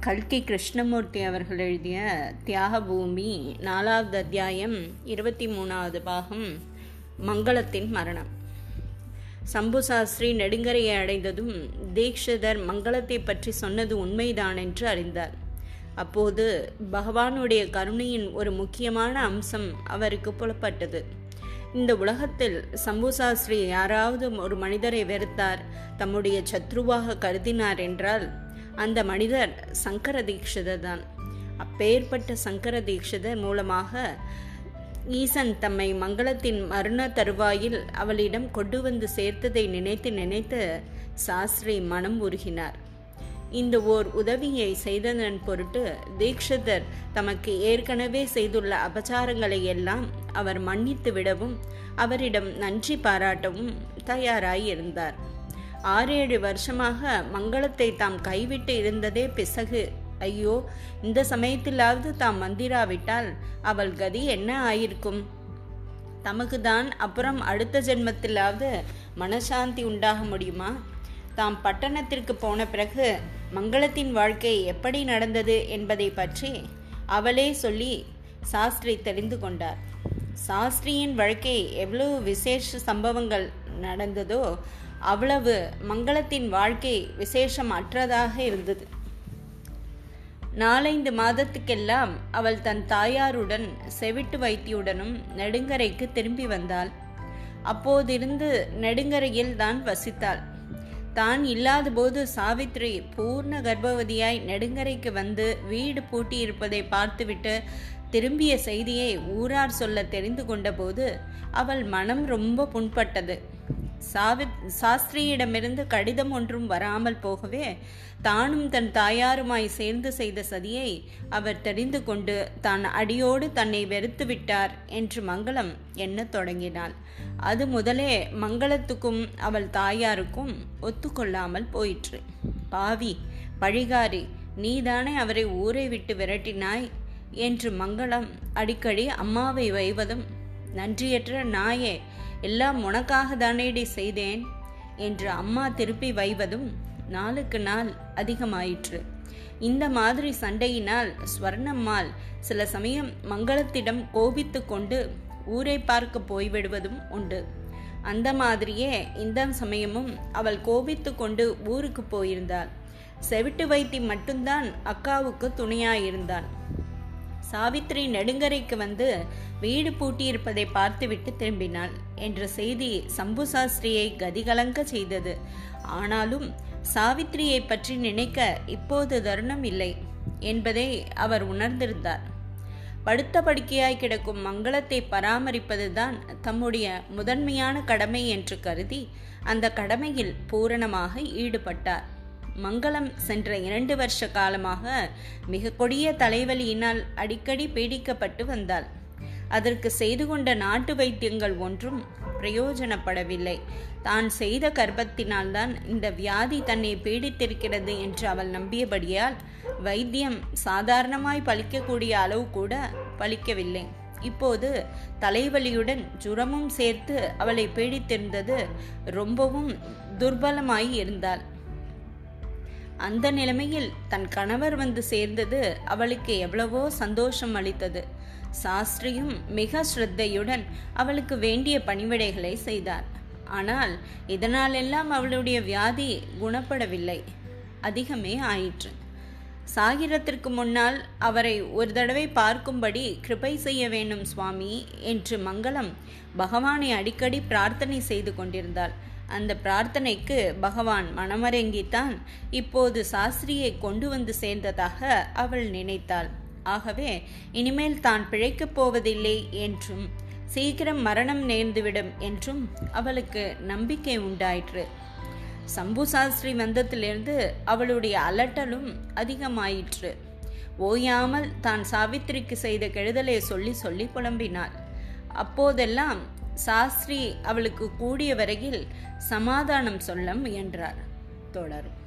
கல்கி கிருஷ்ணமூர்த்தி அவர்கள் எழுதிய தியாகபூமி நாலாவது அத்தியாயம் இருபத்தி மூணாவது பாகம் மங்களத்தின் மரணம். சம்பு சாஸ்திரி நெடுங்கரையை அடைந்ததும் தீக்ஷிதர் மங்களத்தை பற்றி சொன்னது உண்மைதான் என்று அறிந்தார். அப்போது பகவானுடைய கருணையின் ஒரு முக்கியமான அம்சம் அவருக்கு புலப்பட்டது. இந்த உலகத்தில் சம்பு சாஸ்திரி யாராவது ஒரு மனிதரை வெறுத்தார் தம்முடைய சத்ருவாக கருதினார் என்றால் அந்த மனிதர் சங்கர தீட்சிதர் தான். அப்பேற்பட்ட சங்கர தீட்சிதர் மூலமாக ஈசன் தம்மை மங்களத்தின் மருண தருவாயில் அவளிடம் கொண்டு வந்து சேர்த்ததை நினைத்து நினைத்து சாஸ்திரி மனம் உருகினார். இந்த ஓர் உதவியை செய்ததன் பொருட்டு தீக்ஷிதர் தமக்கு ஏற்கனவே செய்துள்ள அபச்சாரங்களை எல்லாம் அவர் மன்னித்து விடவும் அவரிடம் நன்றி பாராட்டவும் தயாராயிருந்தார். ஆறேழு வருஷமாக மங்களத்தை தாம் கைவிட்டு இருந்ததே பிசகு. ஐயோ இந்த சமயத்திலாவது தாம் மந்திராவிட்டால் அவள் கதி என்ன ஆயிருக்கும்? தமக்கு தான் அப்புறம் அடுத்த ஜென்மத்திலாவது மனசாந்தி உண்டாக முடியுமா? தாம் பட்டணத்திற்கு போன பிறகு மங்களத்தின் வாழ்க்கை எப்படி நடந்தது என்பதை பற்றி அவளே சொல்லி சாஸ்திரி தெரிந்து கொண்டார். சாஸ்திரியின் வாழ்க்கை எவ்வளவு விசேஷ சம்பவங்கள் நடந்ததோ அவ்வளவு மங்களத்தின் வாழ்க்கை விசேஷம் அற்றதாக இருந்தது. நாலைந்து மாதத்துக்கெல்லாம் அவள் தன் தாயாருடன் செவிட்டு வைத்தியுடனும் நெடுங்கரைக்கு திரும்பி வந்தாள். அப்போதிருந்து நெடுங்கரையில் தான் வசித்தாள். தான் இல்லாதபோது சாவித்ரி பூர்ண கர்ப்பவதியாய் நெடுங்கரைக்கு வந்து வீடு பூட்டியிருப்பதை பார்த்துவிட்டு திரும்பிய செய்தியை ஊரார் சொல்ல தெரிந்து கொண்டபோது அவள் மனம் ரொம்ப புண்பட்டது. சாவித் சாஸ்திரியிடமிருந்து கடிதம் ஒன்றும் வராமல் போகவே தானும் தன் தாயாருமாய் சேர்ந்து செய்த சதியை அவர் தெரிந்து கொண்டு தான் அடியோடு தன்னை வெறுத்து விட்டார் என்று மங்களம் எண்ணத் தொடங்கினாள். அது முதலே மங்களத்துக்கும் அவள் தாயாருக்கும் ஒத்துக்கொள்ளாமல் போயிற்று. பாவி பழிகாரி நீதானே அவரை ஊரை விட்டு விரட்டினாய் என்று மங்களம் அடிக்கடி அம்மாவை வைவதும் நன்றியற்ற நாயே எல்லாம் உனக்காக தானேடி செய்தேன் என்று அம்மா திருப்பி வைவதும் நாளுக்கு நாள் அதிகமாயிற்று. இந்த மாதிரி சண்டையினால் ஸ்வர்ணம்மாள் சில சமயம் மங்களத்திடம் கோபித்து கொண்டு ஊரை பார்க்க போய்விடுவதும் உண்டு. அந்த மாதிரியே இந்த சமயமும் அவள் கோபித்து கொண்டு ஊருக்கு போயிருந்தாள். செவிட்டு வைத்தி மட்டும்தான் அக்காவுக்கு துணையாயிருந்தான் சாவித்ரி நெடுங்கரைக்கு வந்து வீடு பூட்டியிருப்பதை பார்த்துவிட்டு திரும்பினாள் என்ற செய்தி சம்பு சாஸ்திரியை கதிகலங்க செய்தது. ஆனாலும் சாவித்ரியை பற்றி நினைக்க இப்போது தருணம் இல்லை என்பதை அவர் உணர்ந்திருந்தார். படுத்த படுக்கையாய் கிடக்கும் மங்களத்தை பராமரிப்பதுதான் தம்முடைய முதன்மையான கடமை என்று கருதி அந்த கடமையில் பூரணமாக ஈடுபட்டார். மங்களம் சென்ற இரண்டு வருஷ காலமாக மிக கொடிய தலைவலியினால் அடிக்கடி பீடிக்கப்பட்டு வந்தாள். அதற்கு செய்து கொண்ட நாட்டு வைத்தியங்கள் ஒன்றும் பிரயோஜனப்படவில்லை. தான் செய்த கர்ப்பத்தினால்தான் இந்த வியாதி தன்னை பீடித்திருக்கிறது என்று அவள் நம்பியபடியால் வைத்தியம் சாதாரணமாய் பலிக்கக்கூடிய அளவு கூட பலிக்கவில்லை இப்போது தலைவலியுடன் ஜுரமும் சேர்த்து அவளை பீடித்திருந்தது ரொம்பவும் துர்பலமாய் இருந்தாள். அந்த நிலைமையில் தன் கணவர் வந்து சேர்ந்தது அவளுக்கு எவ்வளவோ சந்தோஷம் அளித்தது. சாஸ்திரியும் மிக ஸ்ரத்தையுடன் அவளுக்கு வேண்டிய பணிவிடைகளை செய்தார். ஆனால் இதனாலெல்லாம் அவளுடைய வியாதி குணப்படவில்லை. அதிகமே ஆயிற்று. சாகிரத்திற்கு முன்னால் அவரை ஒரு தடவை பார்க்கும்படி கிருபை செய்ய வேண்டும் சுவாமி என்று மங்களம் பகவானை அடிக்கடி பிரார்த்தனை செய்து கொண்டிருந்தாள். அந்த பிரார்த்தனைக்கு பகவான் மனமரங்கித்தான் இப்போது சாஸ்திரியை கொண்டு வந்து சேர்ந்ததாக அவள் நினைத்தாள். ஆகவே இனிமேல் தான் பிழைக்கப் போவதில்லை என்றும் சீக்கிரம் மரணம் நேர்ந்துவிடும் என்றும் அவளுக்கு நம்பிக்கை உண்டாயிற்று. சம்பு சாஸ்திரி வந்ததிலிருந்து அவளுடைய அலட்டலும் அதிகமாயிற்று. ஓயாமல் தான் சாவித்திரிக்கு செய்த கெடுதலை சொல்லி சொல்லி புலம்பினாள். அப்போதெல்லாம் சாஸ்திரி அவளுக்கு கூடிய வரையில் சமாதானம் சொல்ல முயன்றார். தொடரும்.